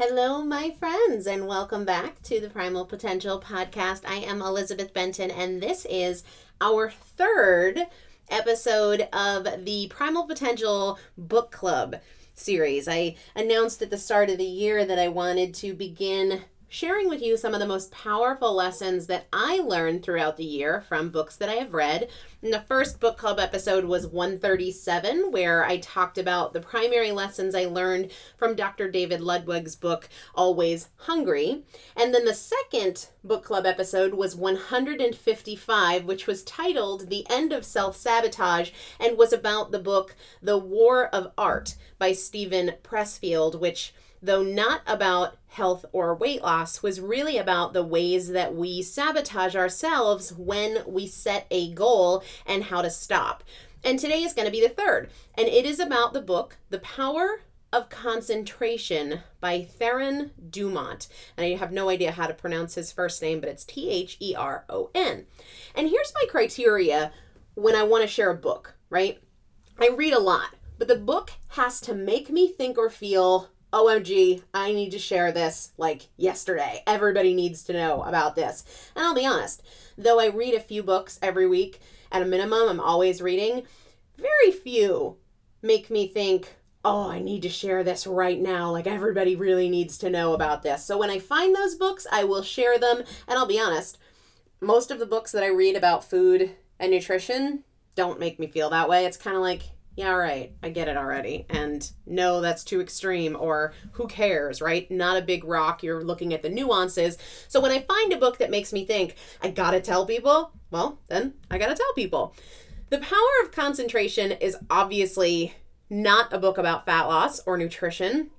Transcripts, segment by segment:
Hello, my friends, and welcome back to the Primal Potential Podcast. I am Elizabeth Benton, and this is our third episode of the Primal Potential Book Club series. I announced at the start of the year that I wanted to begin sharing with you some of the most powerful lessons that I learned throughout the year from books that I have read. And the first book club episode was 137, where I talked about the primary lessons I learned from Dr. David Ludwig's book, Always Hungry. And then the second book club episode was 155, which was titled The End of Self Sabotage and was about the book The War of Art by Steven Pressfield, which though not about health or weight loss, was really about the ways that we sabotage ourselves when we set a goal and how to stop. And today is going to be the third, and it is about the book, The Power of Concentration by Theron Dumont. And I have no idea how to pronounce his first name, but it's T H E R O N. And here's my criteria when I want to share a book, right? I read a lot, but the book has to make me think or feel OMG, I need to share this like yesterday. Everybody needs to know about this. And I'll be honest, though I read a few books every week, at a minimum, I'm always reading, very few make me think, oh, I need to share this right now. Like everybody really needs to know about this. So when I find those books, I will share them. And I'll be honest, most of the books that I read about food and nutrition don't make me feel that way. It's kind of like, yeah, all right, I get it already. And no, that's too extreme, or who cares, right? Not a big rock. You're looking at the nuances. So when I find a book that makes me think, I gotta tell people, well, then I gotta tell people. The Power of Concentration is obviously not a book about fat loss or nutrition,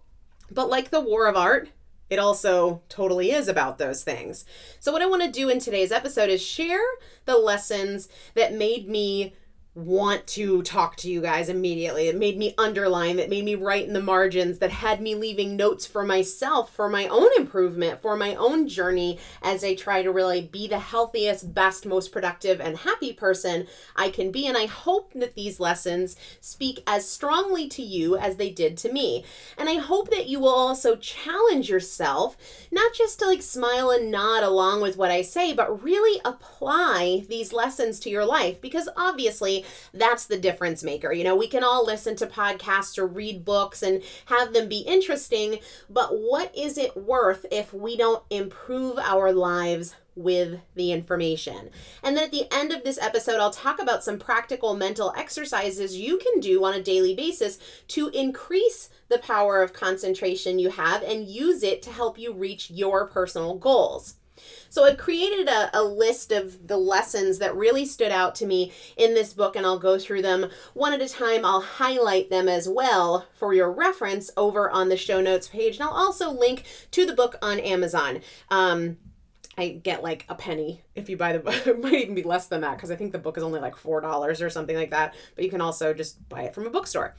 but like The War of Art, it also totally is about those things. So, what I want to do in today's episode is share the lessons that made me want to talk to you guys immediately. It made me underline, that made me write in the margins, that had me leaving notes for myself, for my own improvement, for my own journey as I try to really be the healthiest, best, most productive, and happy person I can be. And I hope that these lessons speak as strongly to you as they did to me. And I hope that you will also challenge yourself, not just to like smile and nod along with what I say, but really apply these lessons to your life because obviously that's the difference maker. You know, we can all listen to podcasts or read books and have them be interesting, but what is it worth if we don't improve our lives with the information. And then at the end of this episode, I'll talk about some practical mental exercises you can do on a daily basis to increase the power of concentration you have and use it to help you reach your personal goals. So I've created a, a list of the lessons that really stood out to me in this book, and I'll go through them one at a time. I'll highlight them as well for your reference over on the show notes page. And I'll also link to the book on Amazon. Um, I get like a penny if you buy the book. It might even be less than that because I think the book is only like $4 or something like that. But you can also just buy it from a bookstore.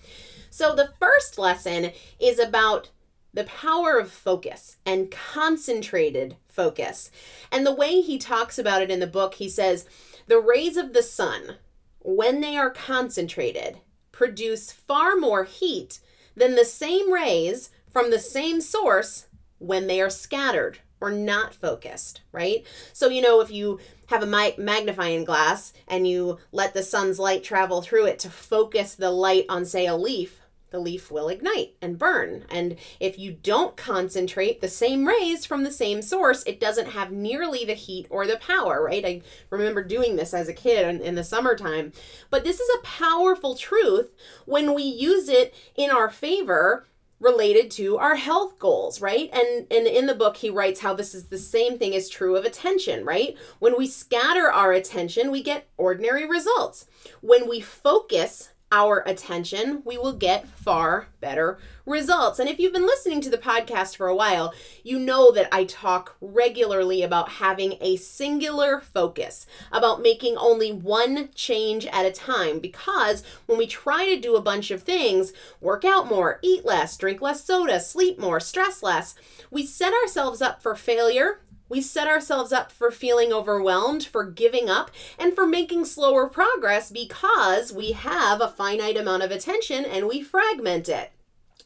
So the first lesson is about the power of focus and concentrated focus. And the way he talks about it in the book, he says, the rays of the sun, when they are concentrated, produce far more heat than the same rays from the same source when they are scattered or not focused, right? So, you know, if you have a magnifying glass and you let the sun's light travel through it to focus the light on, say, a leaf, the leaf will ignite and burn. And if you don't concentrate the same rays from the same source, it doesn't have nearly the heat or the power, right? I remember doing this as a kid in, in the summertime. But this is a powerful truth when we use it in our favor related to our health goals, right? And and in the book he writes how this is the same thing is true of attention, right? When we scatter our attention, we get ordinary results. When we focus our attention, we will get far better results. And if you've been listening to the podcast for a while, you know that I talk regularly about having a singular focus, about making only one change at a time. Because when we try to do a bunch of things, work out more, eat less, drink less soda, sleep more, stress less, we set ourselves up for failure we set ourselves up for feeling overwhelmed, for giving up, and for making slower progress because we have a finite amount of attention and we fragment it.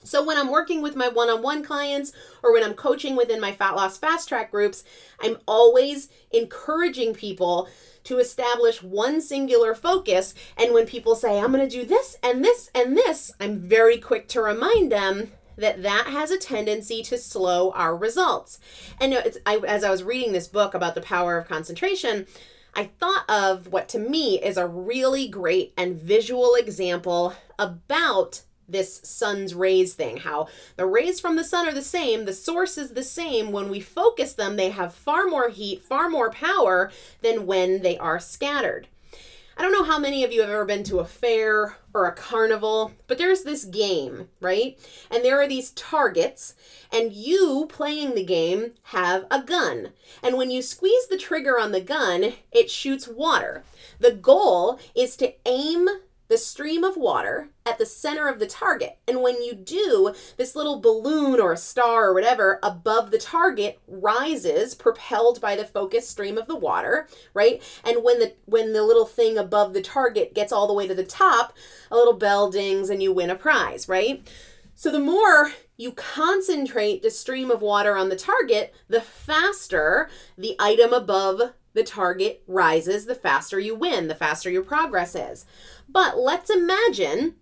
So when I'm working with my one-on-one clients or when I'm coaching within my fat loss fast track groups, I'm always encouraging people to establish one singular focus. And when people say, I'm going to do this and this and this, I'm very quick to remind them that that has a tendency to slow our results. And I, as I was reading this book about the power of concentration, I thought of what to me is a really great and visual example about this sun's rays thing how the rays from the sun are the same the source is the same when we focus them they have far more heat far more power than when they are scattered i don't know how many of you have ever been to a fair or a carnival but there's this game right? And there are these targets and you playing the game have a gun. And when you squeeze the trigger on the gun it shoots water. The goal is to aim the stream of water at the center of the target. And when you do, this little balloon or a star or whatever above the target rises propelled by the focused stream of the water, right? And when the when the little thing above the target gets all the way to the top, a little bell dings and you win a prize, right? So the more you concentrate the stream of water on the target, the faster the item above the target rises, the faster you win, the faster your progress is. But let's imagine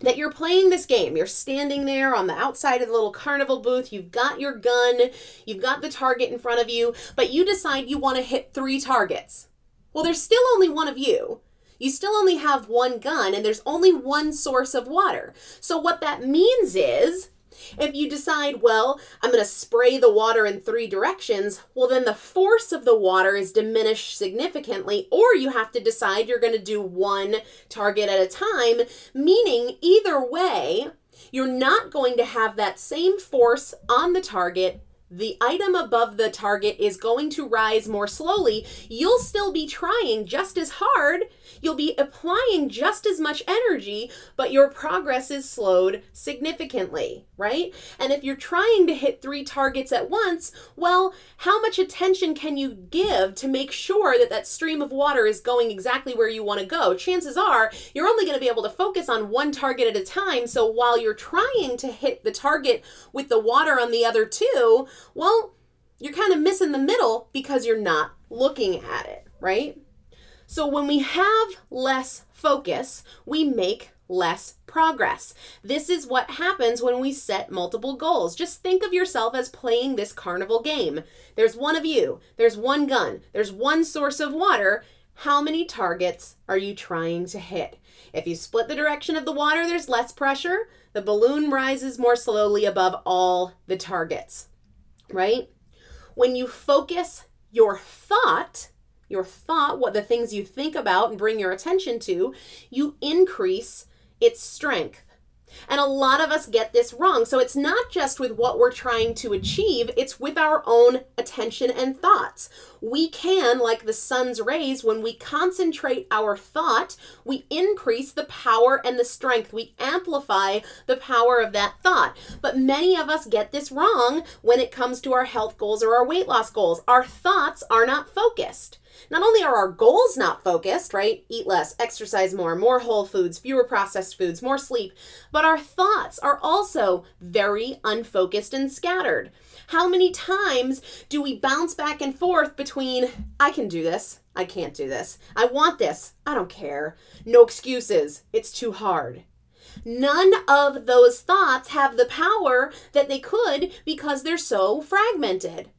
that you're playing this game. You're standing there on the outside of the little carnival booth. You've got your gun, you've got the target in front of you, but you decide you want to hit three targets. Well, there's still only one of you. You still only have one gun, and there's only one source of water. So, what that means is if you decide, well, I'm going to spray the water in three directions, well, then the force of the water is diminished significantly, or you have to decide you're going to do one target at a time, meaning either way, you're not going to have that same force on the target the item above the target is going to rise more slowly, you'll still be trying just as hard. You'll be applying just as much energy, but your progress is slowed significantly, right? And if you're trying to hit three targets at once, well, how much attention can you give to make sure that that stream of water is going exactly where you want to go? Chances are you're only going to be able to focus on one target at a time. So while you're trying to hit the target with the water on the other two, well, you're kind of missing the middle because you're not looking at it, right? So when we have less focus, we make less progress. This is what happens when we set multiple goals. Just think of yourself as playing this carnival game. There's one of you, there's one gun, there's one source of water. How many targets are you trying to hit? If you split the direction of the water, there's less pressure. The balloon rises more slowly above all the targets right? When you focus your thought, your thought, what the things you think about and bring your attention to, you increase its strength. And a lot of us get this wrong. So it's not just with what we're trying to achieve, it's with our own attention and thoughts. We can, like the sun's rays, when we concentrate our thought, we increase the power and the strength. We amplify the power of that thought. But many of us get this wrong when it comes to our health goals or our weight loss goals. Our thoughts are not focused not only are our goals not focused, right? Eat less, exercise more, more whole foods, fewer processed foods, more sleep, but our thoughts are also very unfocused and scattered. How many times do we bounce back and forth between, I can do this, I can't do this, I want this, I don't care, no excuses, it's too hard. None of those thoughts have the power that they could because they're so fragmented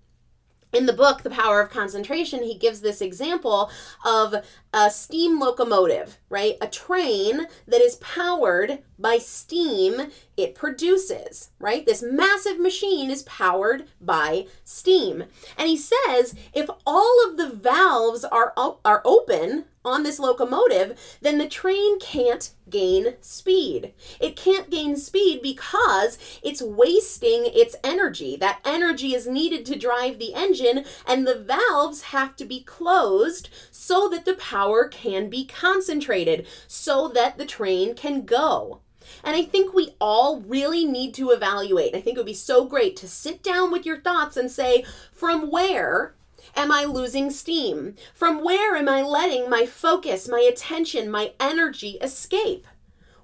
in the book, The Power of Concentration, he gives this example of a steam locomotive, right? A train that is powered by steam it produces, right? This massive machine is powered by steam. And he says if all of the valves are, are open on this locomotive, then the train can't gain speed. It can't gain speed because it's wasting its energy. That energy is needed to drive the engine, and the valves have to be closed so that the power can be concentrated, so that the train can go. And I think we all really need to evaluate. I think it would be so great to sit down with your thoughts and say, from where am I losing steam? From where am I letting my focus, my attention, my energy escape?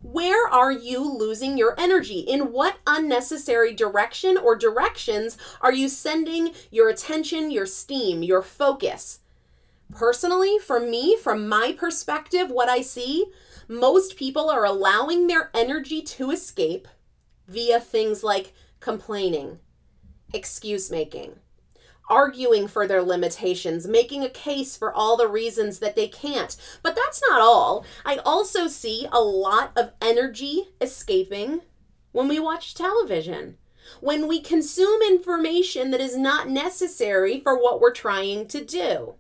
Where are you losing your energy? In what unnecessary direction or directions are you sending your attention, your steam, your focus? Personally, for me, from my perspective, what I see, most people are allowing their energy to escape via things like complaining, excuse making, arguing for their limitations, making a case for all the reasons that they can't. But that's not all. I also see a lot of energy escaping when we watch television. When we consume information that is not necessary for what we're trying to do.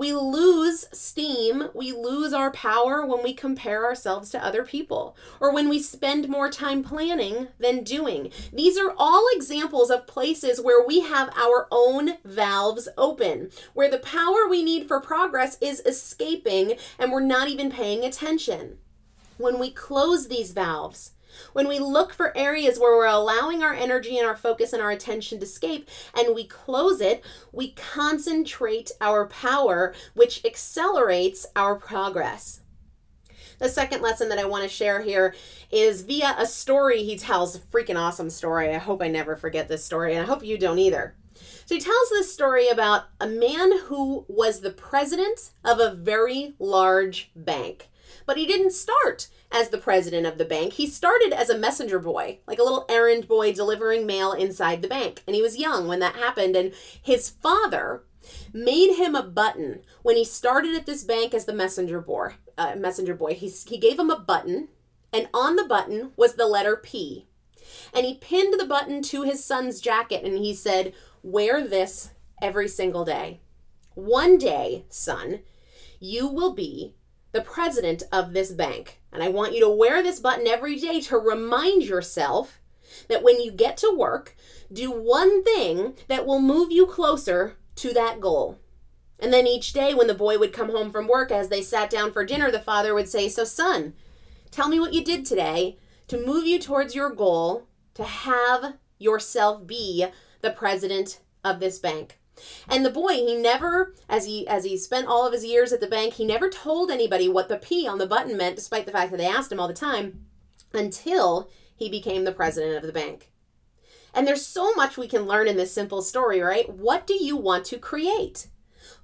We lose steam, we lose our power when we compare ourselves to other people, or when we spend more time planning than doing. These are all examples of places where we have our own valves open, where the power we need for progress is escaping and we're not even paying attention. When we close these valves, when we look for areas where we're allowing our energy and our focus and our attention to escape and we close it, we concentrate our power, which accelerates our progress. The second lesson that I want to share here is via a story he tells, a freaking awesome story. I hope I never forget this story, and I hope you don't either. So he tells this story about a man who was the president of a very large bank. But he didn't start as the president of the bank. He started as a messenger boy, like a little errand boy delivering mail inside the bank. And he was young when that happened. And his father made him a button when he started at this bank as the messenger boy. Uh, messenger boy. He, he gave him a button, and on the button was the letter P. And he pinned the button to his son's jacket and he said, Wear this every single day. One day, son, you will be the president of this bank. And I want you to wear this button every day to remind yourself that when you get to work, do one thing that will move you closer to that goal. And then each day, when the boy would come home from work, as they sat down for dinner, the father would say, So, son, tell me what you did today to move you towards your goal to have yourself be the president of this bank. And the boy, he never, as he as he spent all of his years at the bank, he never told anybody what the P on the button meant, despite the fact that they asked him all the time, until he became the president of the bank. And there's so much we can learn in this simple story, right? What do you want to create?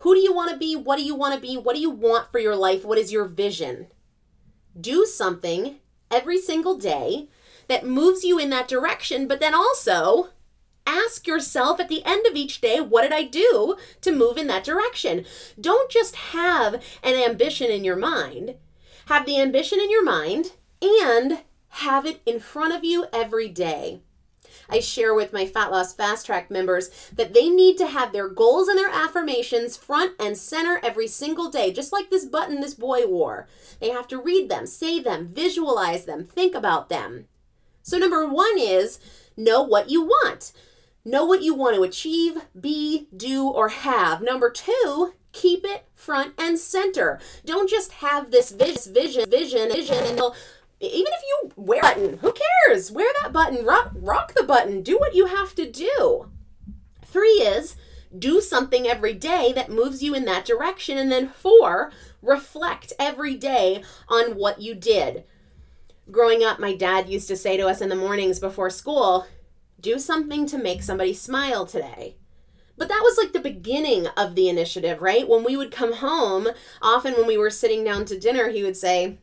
Who do you want to be? What do you want to be? What do you want for your life? What is your vision? Do something every single day that moves you in that direction, but then also ask yourself at the end of each day, what did I do to move in that direction? Don't just have an ambition in your mind. Have the ambition in your mind and have it in front of you every day. I share with my Fat Loss Fast Track members that they need to have their goals and their affirmations front and center every single day, just like this button this boy wore. They have to read them, say them, visualize them, think about them. So, number one is know what you want. Know what you want to achieve, be, do, or have. Number two, keep it front and center. Don't just have this vision, vision, vision, vision, and even if you wear a button, who cares? Wear that button, rock, rock the button, do what you have to do. Three is do something every day that moves you in that direction. And then four, reflect every day on what you did. Growing up, my dad used to say to us in the mornings before school, do something to make somebody smile today. But that was like the beginning of the initiative, right? When we would come home, often when we were sitting down to dinner, he would say,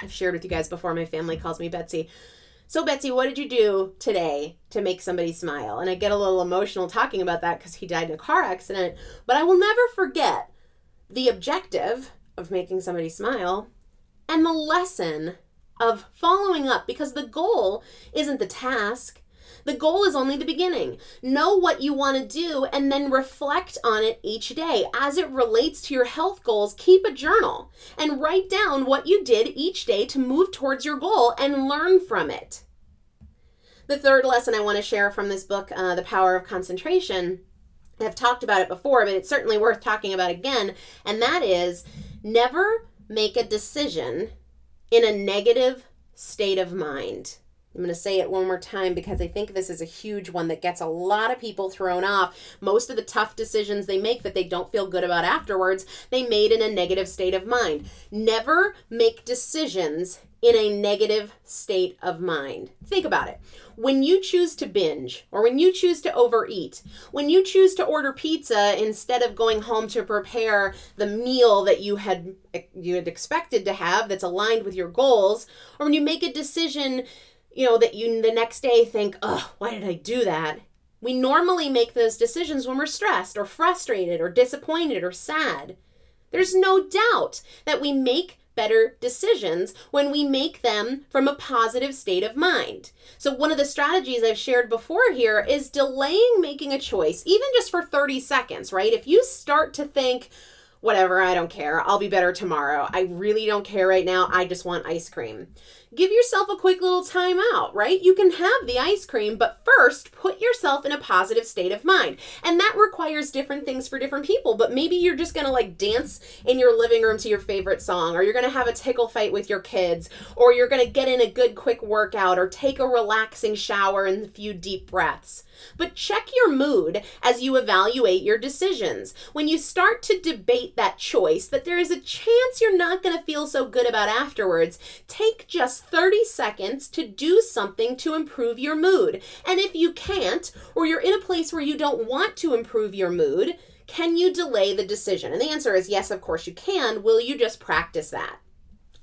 I've shared with you guys before, my family calls me Betsy. So, Betsy, what did you do today to make somebody smile? And I get a little emotional talking about that because he died in a car accident. But I will never forget the objective of making somebody smile and the lesson of following up because the goal isn't the task, the goal is only the beginning. Know what you want to do and then reflect on it each day. As it relates to your health goals, keep a journal and write down what you did each day to move towards your goal and learn from it. The third lesson I want to share from this book, uh, The Power of Concentration, I've talked about it before, but it's certainly worth talking about again, and that is never make a decision in a negative state of mind. I'm going to say it one more time because I think this is a huge one that gets a lot of people thrown off. Most of the tough decisions they make that they don't feel good about afterwards, they made in a negative state of mind. Never make decisions in a negative state of mind. Think about it. When you choose to binge or when you choose to overeat, when you choose to order pizza instead of going home to prepare the meal that you had you had expected to have that's aligned with your goals, or when you make a decision, you know, that you the next day think, "Oh, why did I do that?" We normally make those decisions when we're stressed or frustrated or disappointed or sad. There's no doubt that we make better decisions when we make them from a positive state of mind. So, one of the strategies I've shared before here is delaying making a choice, even just for 30 seconds, right? If you start to think, whatever, I don't care, I'll be better tomorrow, I really don't care right now, I just want ice cream give yourself a quick little time out, right? You can have the ice cream, but first put yourself in a positive state of mind. And that requires different things for different people, but maybe you're just gonna like dance in your living room to your favorite song, or you're gonna have a tickle fight with your kids, or you're gonna get in a good quick workout, or take a relaxing shower and a few deep breaths. But check your mood as you evaluate your decisions. When you start to debate that choice, that there is a chance you're not to feel so good about afterwards, take just 30 seconds to do something to improve your mood. And if you can't, or you're in a place where you don't want to improve your mood, can you delay the decision? And the answer is yes, of course you can. Will you just practice that?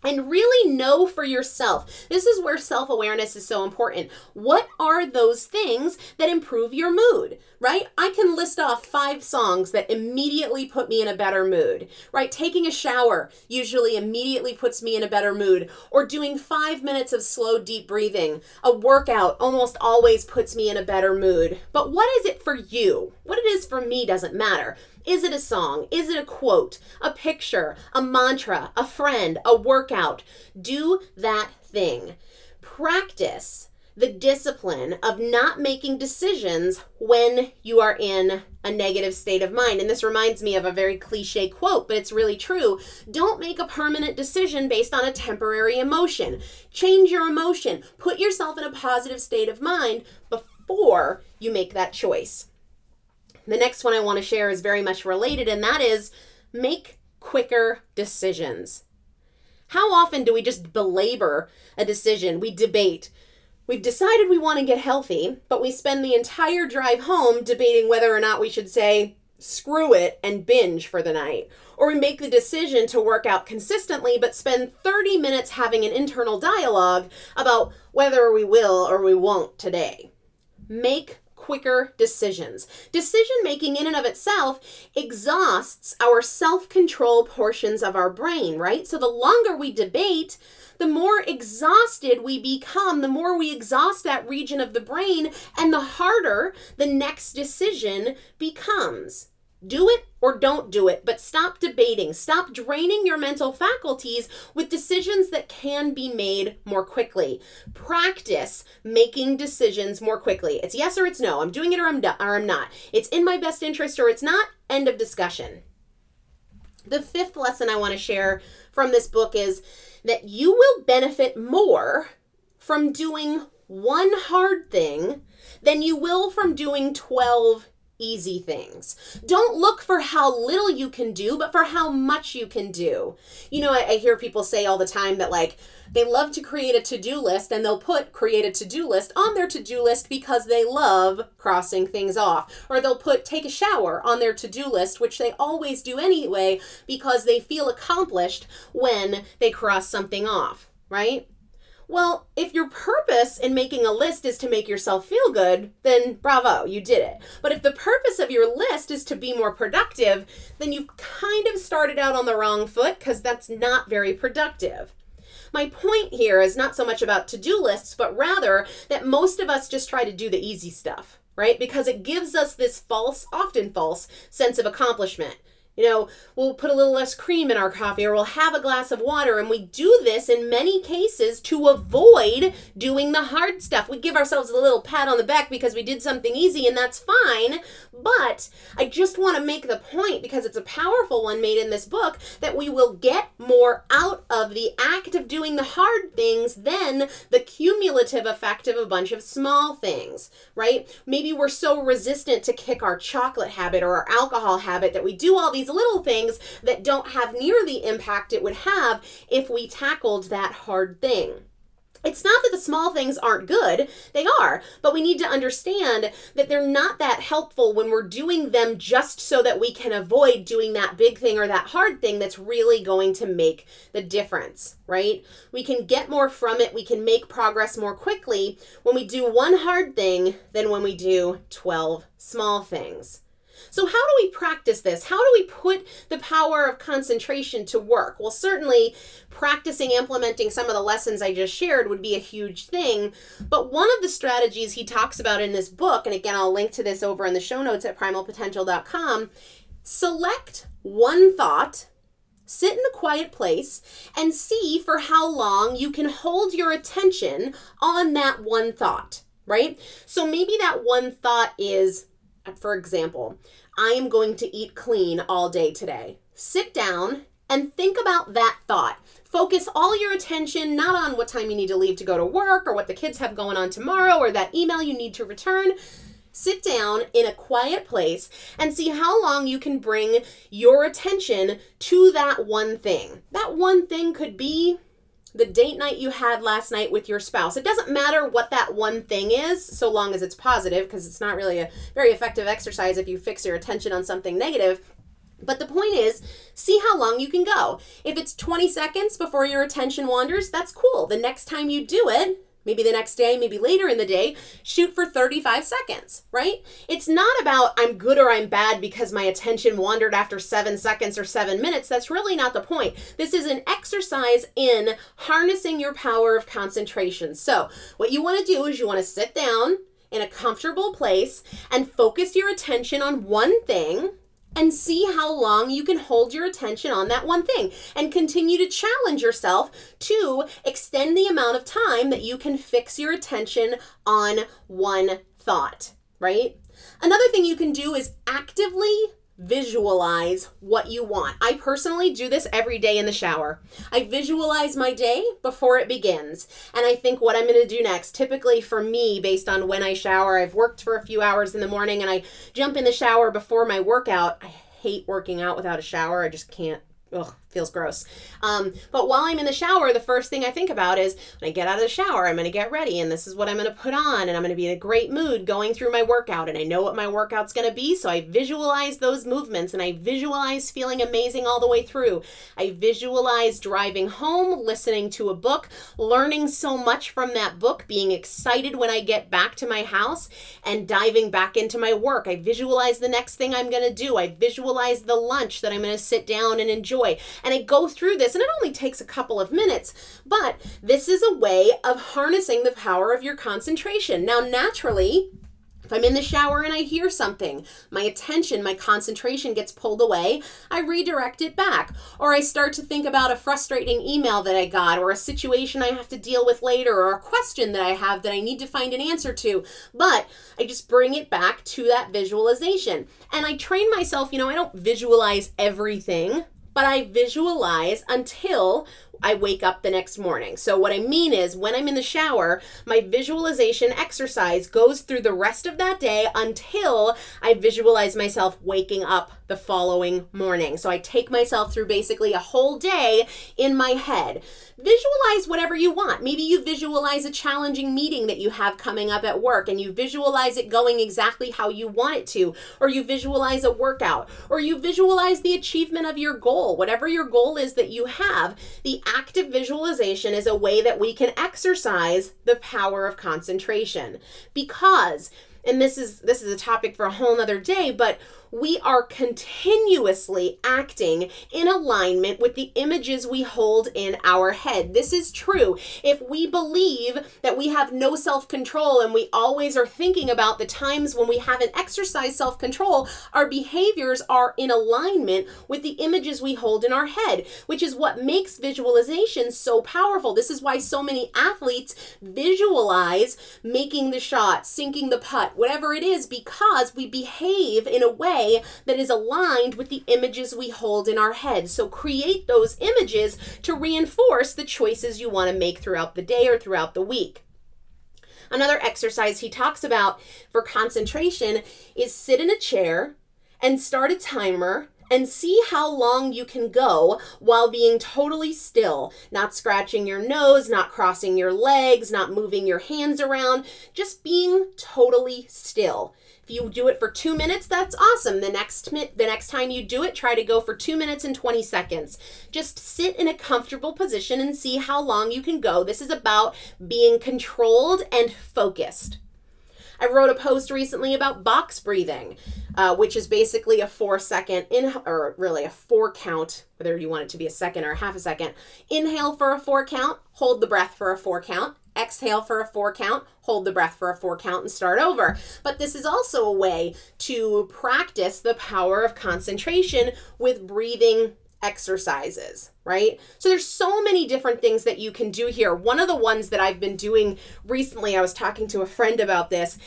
And really know for yourself. This is where self awareness is so important. What are those things that improve your mood, right? I can list off five songs that immediately put me in a better mood, right? Taking a shower usually immediately puts me in a better mood, or doing five minutes of slow, deep breathing. A workout almost always puts me in a better mood. But what is it for you? What it is for me doesn't matter. Is it a song? Is it a quote? A picture? A mantra? A friend? A workout? Do that thing. Practice the discipline of not making decisions when you are in a negative state of mind. And this reminds me of a very cliche quote, but it's really true. Don't make a permanent decision based on a temporary emotion. Change your emotion. Put yourself in a positive state of mind before you make that choice. The next one I want to share is very much related, and that is make quicker decisions. How often do we just belabor a decision? We debate. We've decided we want to get healthy, but we spend the entire drive home debating whether or not we should say, screw it and binge for the night. Or we make the decision to work out consistently, but spend 30 minutes having an internal dialogue about whether we will or we won't today. Make quicker decisions. Decision making, in and of itself, exhausts our self control portions of our brain, right? So the longer we debate, the more exhausted we become, the more we exhaust that region of the brain, and the harder the next decision becomes. Do it or don't do it, but stop debating. Stop draining your mental faculties with decisions that can be made more quickly. Practice making decisions more quickly. It's yes or it's no. I'm doing it or I'm, do- or I'm not. It's in my best interest or it's not. End of discussion. The fifth lesson I want to share from this book is that you will benefit more from doing one hard thing than you will from doing 12 easy things. Don't look for how little you can do, but for how much you can do. You know, I, I hear people say all the time that, like, they love to create a to do list and they'll put create a to do list on their to do list because they love crossing things off. Or they'll put take a shower on their to do list, which they always do anyway because they feel accomplished when they cross something off, right? Well, if your purpose in making a list is to make yourself feel good, then bravo, you did it. But if the purpose of your list is to be more productive, then you've kind of started out on the wrong foot because that's not very productive. My point here is not so much about to do lists, but rather that most of us just try to do the easy stuff, right? Because it gives us this false, often false, sense of accomplishment You know, we'll put a little less cream in our coffee or we'll have a glass of water. And we do this in many cases to avoid doing the hard stuff. We give ourselves a little pat on the back because we did something easy and that's fine. But I just want to make the point because it's a powerful one made in this book that we will get more out of the act of doing the hard things than the cumulative effect of a bunch of small things, right? Maybe we're so resistant to kick our chocolate habit or our alcohol habit that we do all these little things that don't have near the impact it would have if we tackled that hard thing. It's not that the small things aren't good, they are, but we need to understand that they're not that helpful when we're doing them just so that we can avoid doing that big thing or that hard thing that's really going to make the difference, right? We can get more from it, we can make progress more quickly when we do one hard thing than when we do 12 small things. So, how do we practice this? How do we put the power of concentration to work? Well, certainly practicing implementing some of the lessons I just shared would be a huge thing. But one of the strategies he talks about in this book, and again, I'll link to this over in the show notes at primalpotential.com, select one thought sit in a quiet place and see for how long you can hold your attention on that one thought, right? So maybe that one thought is, for example, I am going to eat clean all day today. Sit down and think about that thought. Focus all your attention not on what time you need to leave to go to work or what the kids have going on tomorrow or that email you need to return. Sit down in a quiet place and see how long you can bring your attention to that one thing. That one thing could be the date night you had last night with your spouse. It doesn't matter what that one thing is, so long as it's positive, because it's not really a very effective exercise if you fix your attention on something negative. But the point is, see how long you can go. If it's 20 seconds before your attention wanders, that's cool. The next time you do it, maybe the next day, maybe later in the day, shoot for 35 seconds, right? It's not about I'm good or I'm bad because my attention wandered after seven seconds or seven minutes. That's really not the point. This is an exercise in harnessing your power of concentration. So, what you want to do is you want to sit down in a comfortable place and focus your attention on one thing and see how long you can hold your attention on that one thing and continue to challenge yourself to extend the amount of time that you can fix your attention on one thought, right? Another thing you can do is actively visualize what you want. I personally do this every day in the shower. I visualize my day before it begins and I think what I'm going to do next. Typically for me based on when I shower, I've worked for a few hours in the morning and I jump in the shower before my workout. I hate working out without a shower. I just can't ugh, feels gross. Um, but while I'm in the shower, the first thing I think about is when I get out of the shower, I'm going to get ready and this is what I'm going to put on and I'm going to be in a great mood going through my workout and I know what my workout's going to be. So I visualize those movements and I visualize feeling amazing all the way through. I visualize driving home, listening to a book, learning so much from that book, being excited when I get back to my house and diving back into my work. I visualize the next thing I'm going to do. I visualize the lunch that I'm going to sit down and enjoy. And I go through this, and it only takes a couple of minutes, but this is a way of harnessing the power of your concentration. Now, naturally, if I'm in the shower and I hear something, my attention, my concentration gets pulled away, I redirect it back. Or I start to think about a frustrating email that I got, or a situation I have to deal with later, or a question that I have that I need to find an answer to. But I just bring it back to that visualization. And I train myself, you know, I don't visualize everything but I visualize until I wake up the next morning. So, what I mean is, when I'm in the shower, my visualization exercise goes through the rest of that day until I visualize myself waking up the following morning. So, I take myself through basically a whole day in my head. Visualize whatever you want. Maybe you visualize a challenging meeting that you have coming up at work and you visualize it going exactly how you want it to, or you visualize a workout, or you visualize the achievement of your goal. Whatever your goal is that you have, the active visualization is a way that we can exercise the power of concentration because and this is this is a topic for a whole nother day but we are continuously acting in alignment with the images we hold in our head. This is true. If we believe that we have no self control and we always are thinking about the times when we haven't exercised self control, our behaviors are in alignment with the images we hold in our head, which is what makes visualization so powerful. This is why so many athletes visualize making the shot, sinking the putt, whatever it is, because we behave in a way way that is aligned with the images we hold in our head. So create those images to reinforce the choices you want to make throughout the day or throughout the week. Another exercise he talks about for concentration is sit in a chair and start a timer and see how long you can go while being totally still, not scratching your nose, not crossing your legs, not moving your hands around, just being totally still. You do it for two minutes, that's awesome. The next the next time you do it, try to go for two minutes and 20 seconds. Just sit in a comfortable position and see how long you can go. This is about being controlled and focused. I wrote a post recently about box breathing, uh, which is basically a four second in or really a four count, whether you want it to be a second or a half a second. Inhale for a four count, hold the breath for a four count exhale for a four count, hold the breath for a four count, and start over. But this is also a way to practice the power of concentration with breathing exercises, right? So there's so many different things that you can do here. One of the ones that I've been doing recently, I was talking to a friend about this,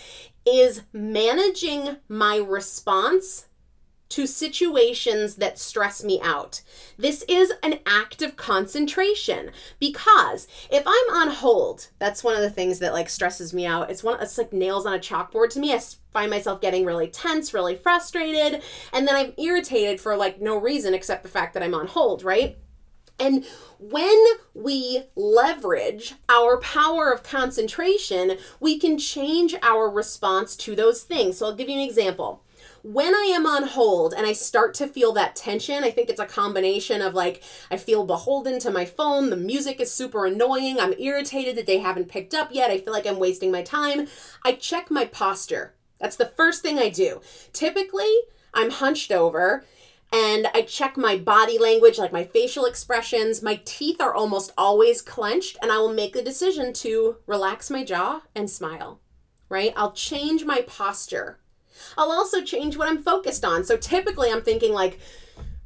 is managing my response to situations that stress me out. This is an act of concentration because if I'm on hold, that's one of the things that like stresses me out. It's one it's like nails on a chalkboard to me. I find myself getting really tense, really frustrated, and then I'm irritated for like no reason except the fact that I'm on hold, right? And when we leverage our power of concentration, we can change our response to those things. So I'll give you an example when I am on hold and I start to feel that tension, I think it's a combination of like, I feel beholden to my phone, the music is super annoying, I'm irritated that they haven't picked up yet, I feel like I'm wasting my time. I check my posture. That's the first thing I do. Typically, I'm hunched over and I check my body language, like my facial expressions. My teeth are almost always clenched, and I will make the decision to relax my jaw and smile, right? I'll change my posture. I'll also change what I'm focused on. So typically I'm thinking like,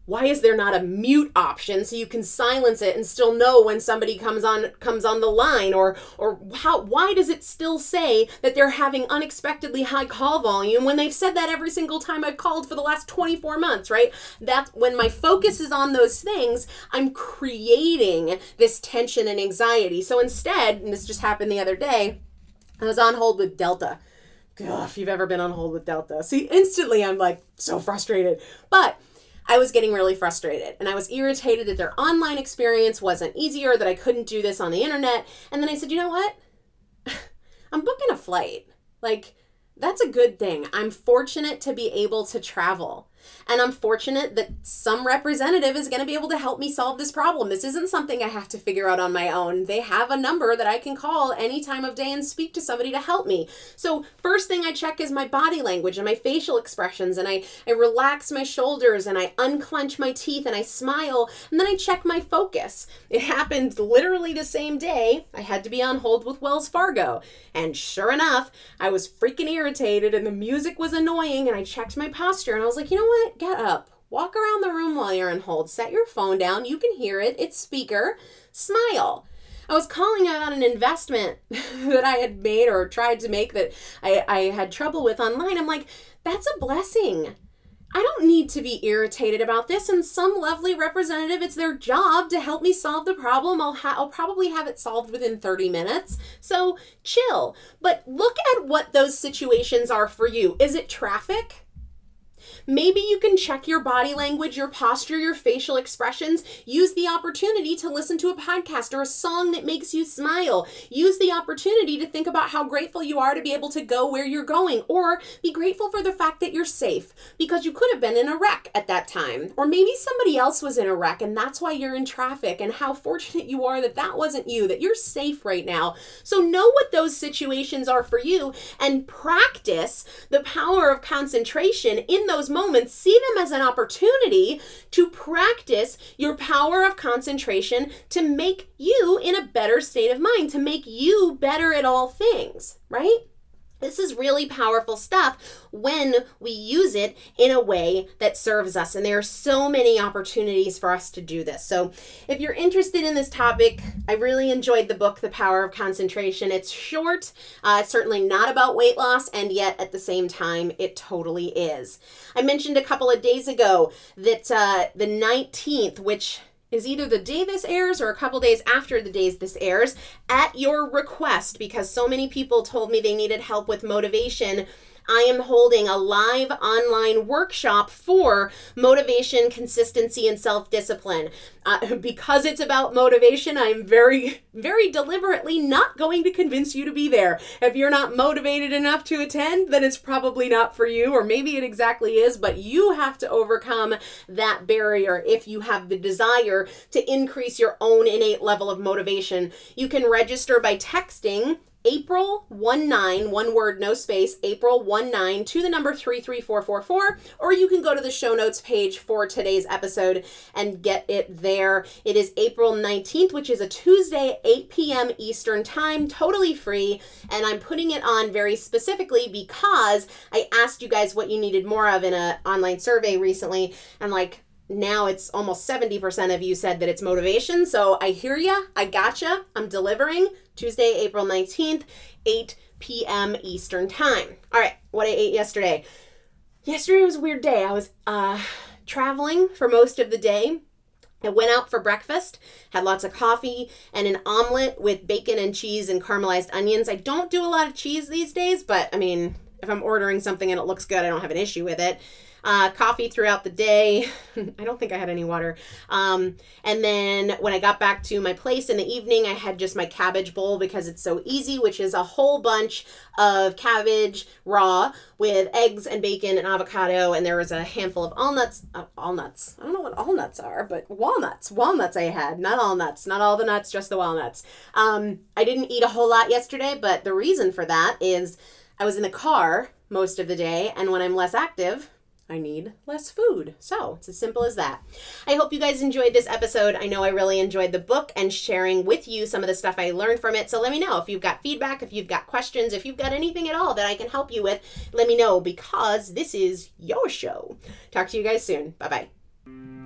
why is there not a mute option so you can silence it and still know when somebody comes on comes on the line or or how why does it still say that they're having unexpectedly high call volume when they've said that every single time I've called for the last 24 months, right? That's when my focus is on those things, I'm creating this tension and anxiety. So instead, and this just happened the other day, I was on hold with Delta Ugh, if you've ever been on hold with Delta. See, instantly I'm like so frustrated. But I was getting really frustrated and I was irritated that their online experience wasn't easier, that I couldn't do this on the internet. And then I said, you know what? I'm booking a flight. Like, that's a good thing. I'm fortunate to be able to travel. And I'm fortunate that some representative is going to be able to help me solve this problem. This isn't something I have to figure out on my own. They have a number that I can call any time of day and speak to somebody to help me. So, first thing I check is my body language and my facial expressions. And I, I relax my shoulders and I unclench my teeth and I smile. And then I check my focus. It happened literally the same day. I had to be on hold with Wells Fargo. And sure enough, I was freaking irritated and the music was annoying. And I checked my posture and I was like, you know what? Get up. Walk around the room while you're on hold. Set your phone down. You can hear it. It's speaker. Smile. I was calling out an investment that I had made or tried to make that I, I had trouble with online. I'm like, that's a blessing. I don't need to be irritated about this. And some lovely representative, it's their job to help me solve the problem. I'll, ha- I'll probably have it solved within 30 minutes. So chill. But look at what those situations are for you. Is it traffic? Maybe you can check your body language, your posture, your facial expressions. Use the opportunity to listen to a podcast or a song that makes you smile. Use the opportunity to think about how grateful you are to be able to go where you're going, or be grateful for the fact that you're safe because you could have been in a wreck at that time. Or maybe somebody else was in a wreck and that's why you're in traffic, and how fortunate you are that that wasn't you, that you're safe right now. So know what those situations are for you and practice the power of concentration in those those moments, see them as an opportunity to practice your power of concentration to make you in a better state of mind, to make you better at all things, right? This is really powerful stuff when we use it in a way that serves us. And there are so many opportunities for us to do this. So, if you're interested in this topic, I really enjoyed the book, The Power of Concentration. It's short, uh, it's certainly not about weight loss, and yet at the same time, it totally is. I mentioned a couple of days ago that uh, the 19th, which is either the day this airs or a couple days after the days this airs at your request because so many people told me they needed help with motivation I am holding a live online workshop for motivation, consistency, and self discipline. Uh, because it's about motivation, I am very, very deliberately not going to convince you to be there. If you're not motivated enough to attend, then it's probably not for you, or maybe it exactly is, but you have to overcome that barrier if you have the desire to increase your own innate level of motivation. You can register by texting April 1 9, one word, no space, April 1 9 to the number 33444, or you can go to the show notes page for today's episode and get it there. It is April 19th, which is a Tuesday, 8 p.m. Eastern Time, totally free. And I'm putting it on very specifically because I asked you guys what you needed more of in an online survey recently. And like, now it's almost 70% of you said that it's motivation. So I hear ya. I gotcha. I'm delivering Tuesday, April 19th, 8 p.m. Eastern Time. All right, what I ate yesterday. Yesterday was a weird day. I was uh, traveling for most of the day. I went out for breakfast, had lots of coffee, and an omelet with bacon and cheese and caramelized onions. I don't do a lot of cheese these days, but I mean, if I'm ordering something and it looks good, I don't have an issue with it uh, coffee throughout the day. I don't think I had any water. Um, and then when I got back to my place in the evening, I had just my cabbage bowl because it's so easy, which is a whole bunch of cabbage raw with eggs and bacon and avocado. And there was a handful of walnuts. Uh, walnuts. I don't know what all nuts are, but walnuts. Walnuts I had. Not all nuts. Not all the nuts, just the walnuts. Um, I didn't eat a whole lot yesterday, but the reason for that is I was in the car most of the day. And when I'm less active, I need less food. So it's as simple as that. I hope you guys enjoyed this episode. I know I really enjoyed the book and sharing with you some of the stuff I learned from it. So let me know if you've got feedback, if you've got questions, if you've got anything at all that I can help you with, let me know because this is your show. Talk to you guys soon. Bye bye.